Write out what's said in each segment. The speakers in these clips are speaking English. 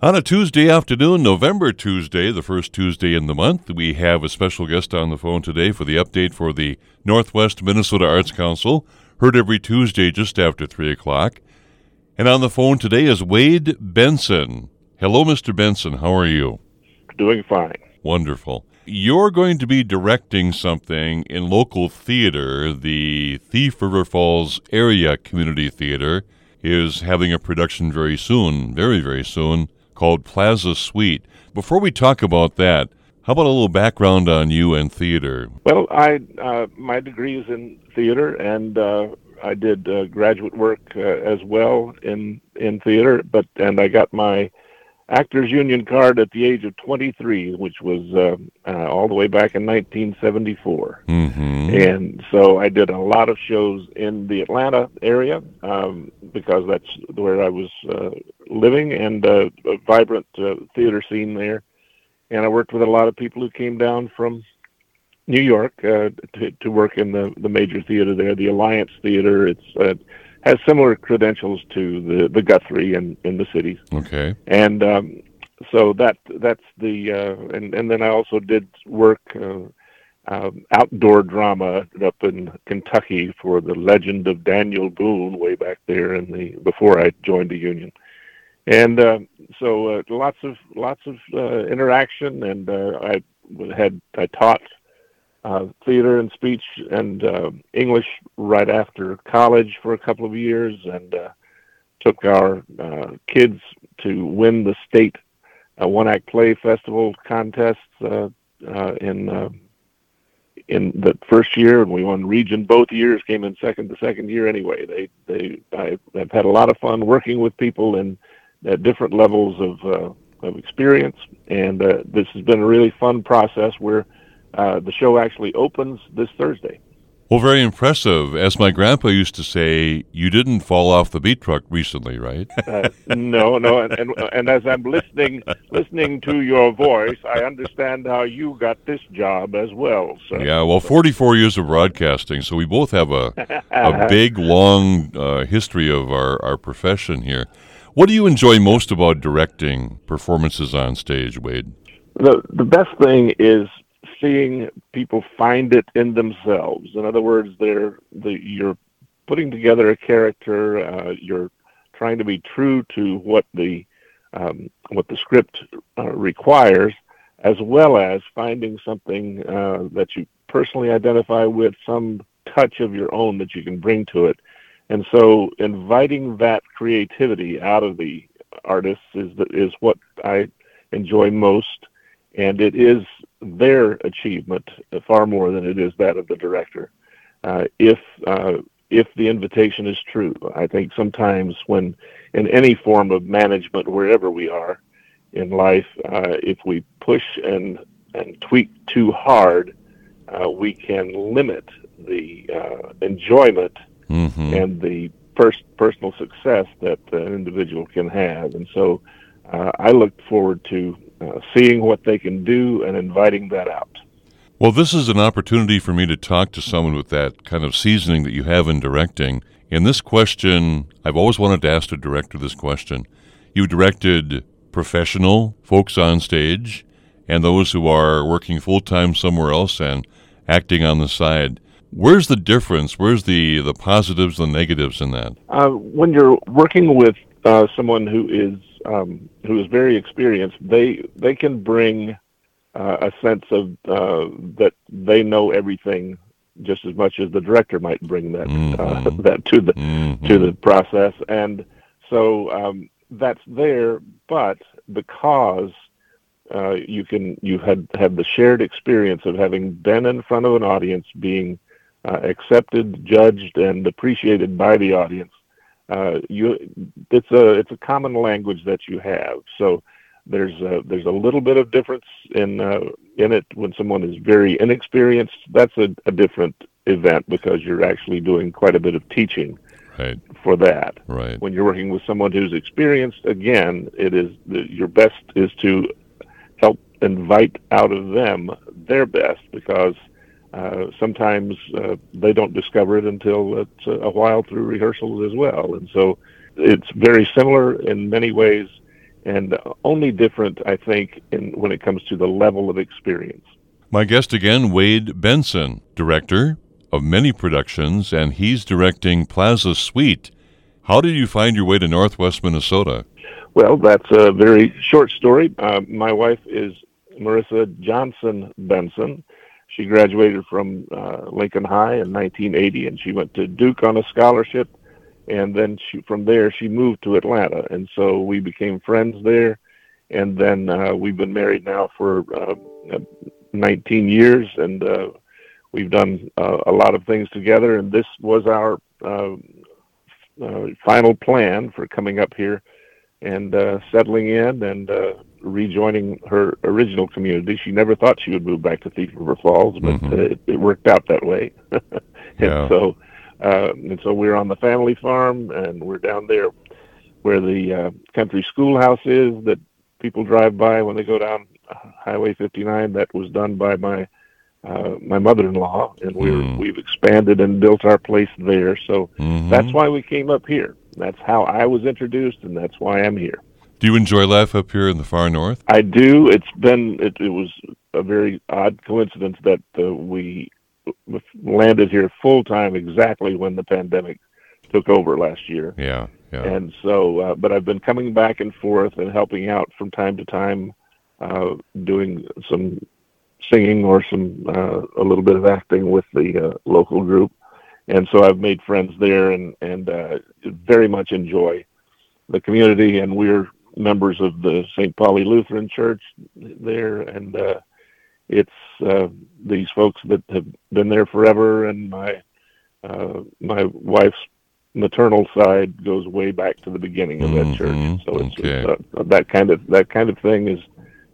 On a Tuesday afternoon, November Tuesday, the first Tuesday in the month, we have a special guest on the phone today for the update for the Northwest Minnesota Arts Council, heard every Tuesday just after 3 o'clock. And on the phone today is Wade Benson. Hello, Mr. Benson. How are you? Doing fine. Wonderful. You're going to be directing something in local theater. The Thief River Falls Area Community Theater is having a production very soon, very, very soon called Plaza Suite. Before we talk about that, how about a little background on you and theater? Well, I uh, my degree is in theater, and uh, I did uh, graduate work uh, as well in in theater. But and I got my actors union card at the age of 23, which was uh, uh, all the way back in 1974. Mm-hmm. And so I did a lot of shows in the Atlanta area um, because that's where I was uh, living and uh, a vibrant uh, theater scene there. And I worked with a lot of people who came down from New York uh, to, to work in the, the major theater there, the Alliance Theater. It's uh, has similar credentials to the the Guthrie in in the cities. Okay. And um, so that that's the uh, and and then I also did work. Uh, um, outdoor drama up in Kentucky for the legend of Daniel Boone way back there in the before I joined the union, and uh, so uh, lots of lots of uh, interaction, and uh, I had I taught uh, theater and speech and uh, English right after college for a couple of years, and uh, took our uh, kids to win the state uh, one act play festival contests uh, uh, in uh, in the first year, and we won region both years. Came in second the second year anyway. They they I, I've had a lot of fun working with people in at different levels of uh, of experience, and uh, this has been a really fun process where uh, the show actually opens this Thursday. Well, very impressive. As my grandpa used to say, you didn't fall off the beet truck recently, right? uh, no, no, and, and and as I'm listening listening to your voice, I understand how you got this job as well. So. Yeah, well, 44 years of broadcasting, so we both have a a big, long uh, history of our our profession here. What do you enjoy most about directing performances on stage, Wade? The the best thing is seeing people find it in themselves. In other words, they're the, you're putting together a character. Uh, you're trying to be true to what the um, what the script uh, requires, as well as finding something uh, that you personally identify with, some touch of your own that you can bring to it. And so, inviting that creativity out of the artists is is what I enjoy most, and it is their achievement far more than it is that of the director. Uh, if uh, if the invitation is true, I think sometimes when in any form of management, wherever we are in life, uh, if we push and and tweak too hard, uh, we can limit the uh, enjoyment mm-hmm. and the pers- personal success that an individual can have. And so, uh, I look forward to uh, seeing what they can do and inviting that out. Well, this is an opportunity for me to talk to someone with that kind of seasoning that you have in directing. In this question, I've always wanted to ask a director this question. You directed professional folks on stage and those who are working full time somewhere else and acting on the side. Where's the difference? Where's the, the positives and negatives in that? Uh, when you're working with uh, someone who is um, who is very experienced, they they can bring uh, a sense of uh, that they know everything just as much as the director might bring that uh, mm-hmm. that to the mm-hmm. to the process, and so um, that's there. But because uh, you can you had have the shared experience of having been in front of an audience, being uh, accepted, judged, and appreciated by the audience uh, you it's a it's a common language that you have. So there's a, there's a little bit of difference in uh, in it when someone is very inexperienced. That's a, a different event because you're actually doing quite a bit of teaching right. for that. Right. When you're working with someone who's experienced, again, it is the, your best is to help invite out of them their best because uh, sometimes uh, they don't discover it until it's a while through rehearsals as well. And so it's very similar in many ways and only different, I think, in when it comes to the level of experience. My guest again, Wade Benson, director of many productions, and he's directing Plaza Suite. How did you find your way to Northwest Minnesota? Well, that's a very short story. Uh, my wife is Marissa Johnson Benson. She graduated from uh, Lincoln High in 1980, and she went to Duke on a scholarship. And then she, from there, she moved to Atlanta, and so we became friends there. And then uh, we've been married now for uh, 19 years, and uh, we've done uh, a lot of things together. And this was our uh, uh, final plan for coming up here and uh, settling in and uh, rejoining her original community. She never thought she would move back to Thief River Falls, but mm-hmm. uh, it, it, worked out that way. and yeah. so, uh, and so we're on the family farm, and we're down there where the uh, country schoolhouse is that people drive by when they go down Highway 59. That was done by my uh, my mother-in-law, and we mm. we've expanded and built our place there. So mm-hmm. that's why we came up here. That's how I was introduced, and that's why I'm here. Do you enjoy life up here in the far north? I do. It's been it, it was a very odd coincidence that uh, we landed here full time exactly when the pandemic took over last year. Yeah, yeah. And so, uh, but I've been coming back and forth and helping out from time to time, uh, doing some singing or some uh, a little bit of acting with the uh, local group, and so I've made friends there and and uh, very much enjoy the community. And we're members of the St. Pauli Lutheran Church there, and uh, it's uh, these folks that have been there forever. And my uh, my wife's maternal side goes way back to the beginning of that mm-hmm. church. So it's, okay. uh, that kind of that kind of thing is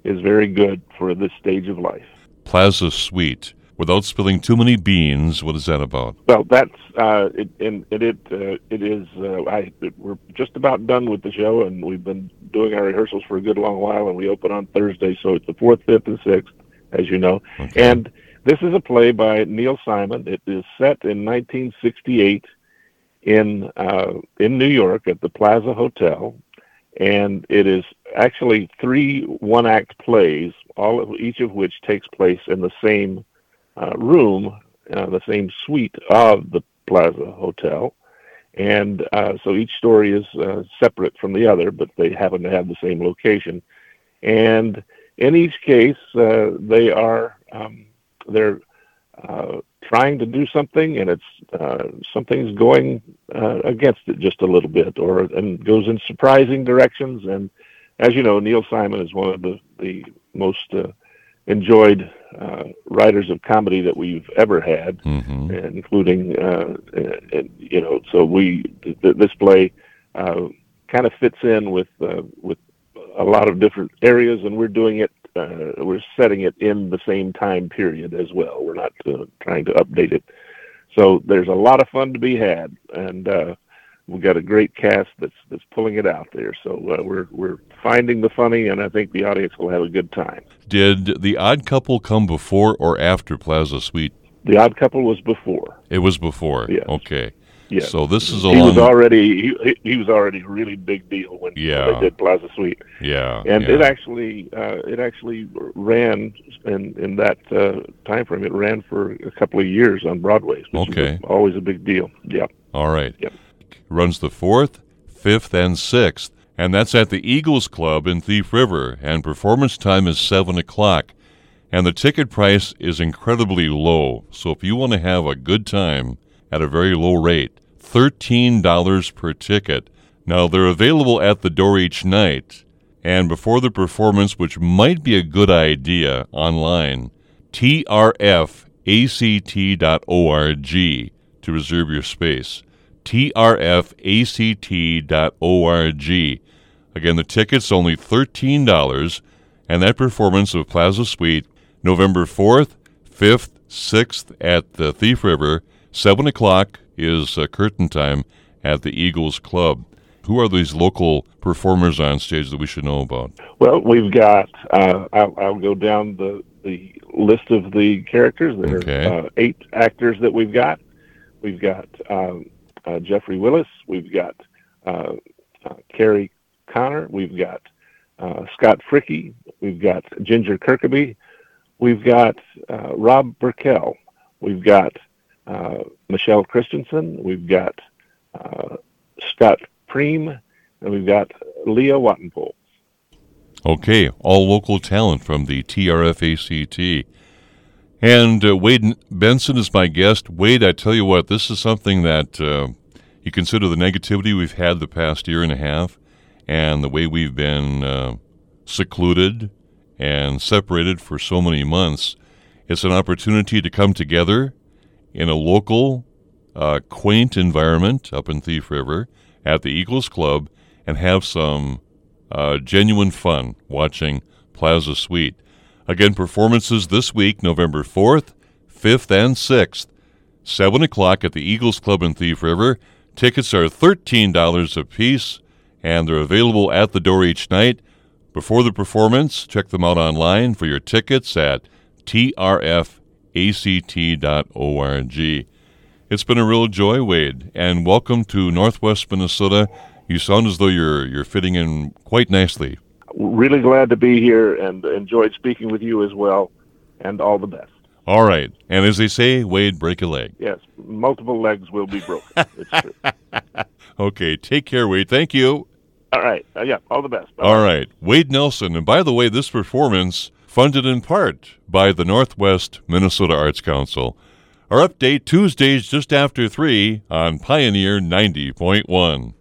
is very good for this stage of life. Plaza Suite. Without spilling too many beans, what is that about? Well, that's uh, it. And it it, uh, it is. Uh, I it, we're just about done with the show, and we've been doing our rehearsals for a good long while, and we open on Thursday, so it's the fourth, fifth, and sixth, as you know. Okay. And this is a play by Neil Simon. It is set in 1968 in uh, in New York at the Plaza Hotel, and it is actually three one act plays, all of, each of which takes place in the same uh, room, uh, the same suite of the Plaza Hotel. And uh, so each story is uh, separate from the other, but they happen to have the same location. And in each case, uh, they are um, they're uh, trying to do something and it's uh, something's going uh, against it just a little bit or and goes in surprising directions and as you know neil simon is one of the the most enjoyed uh, writers of comedy that we've ever had mm-hmm. including uh, and, you know so we th- this play uh, kind of fits in with with a lot of different areas and we're doing it uh, we're setting it in the same time period as well. We're not uh, trying to update it. So there's a lot of fun to be had, and uh, we've got a great cast that's that's pulling it out there. So uh, we're we're finding the funny, and I think the audience will have a good time. Did the Odd Couple come before or after Plaza Suite? The Odd Couple was before. It was before. Yes. Okay. Yeah. So this is a He was already he, he was already a really big deal when, yeah. they did Plaza Suite. Yeah. And yeah. it actually uh, it actually ran in in that uh, time frame. It ran for a couple of years on Broadway. Which okay. always a big deal. Yeah. All right. Yep. Runs the fourth, fifth, and sixth, and that's at the Eagles Club in Thief River. And performance time is seven o'clock. And the ticket price is incredibly low. So if you want to have a good time at a very low rate, $13 per ticket. Now, they're available at the door each night, and before the performance, which might be a good idea online, trfact.org to reserve your space. trfact.org. Again, the ticket's only $13, and that performance of Plaza Suite, November 4th, 5th, 6th at the Thief River, 7 o'clock is uh, curtain time at the Eagles Club. Who are these local performers on stage that we should know about? Well, we've got, uh, I'll, I'll, go down the, the list of the characters. There okay. are uh, eight actors that we've got. We've got um, uh, Jeffrey Willis. We've got uh, uh, Carrie Connor. We've got uh, Scott Fricky, we've got Ginger Kirkaby, we've got uh, Rob Burkell, we've got uh, Michelle Christensen, we've got Scott Preem, and we've got Leah Wattenpool. Okay, all local talent from the TRFACT. And uh, Wade Benson is my guest. Wade, I tell you what, this is something that uh, you consider the negativity we've had the past year and a half and the way we've been uh, secluded and separated for so many months. It's an opportunity to come together in a local, uh, quaint environment up in Thief River at the Eagles Club and have some uh, genuine fun watching Plaza Suite. Again, performances this week, November 4th, 5th, and 6th, 7 o'clock at the Eagles Club in Thief River. Tickets are $13 a piece, and they're available at the door each night. Before the performance, check them out online for your tickets at trfact.org. It's been a real joy, Wade, and welcome to Northwest Minnesota. You sound as though you're you're fitting in quite nicely. Really glad to be here and enjoyed speaking with you as well, and all the best. All right, and as they say, Wade, break a leg. Yes, multiple legs will be broken. it's true. okay, take care, Wade. Thank you. All right, uh, yeah, all the best. Bye-bye. All right, Wade Nelson. And by the way, this performance funded in part by the Northwest Minnesota Arts Council. Our update Tuesdays just after 3 on Pioneer 90.1.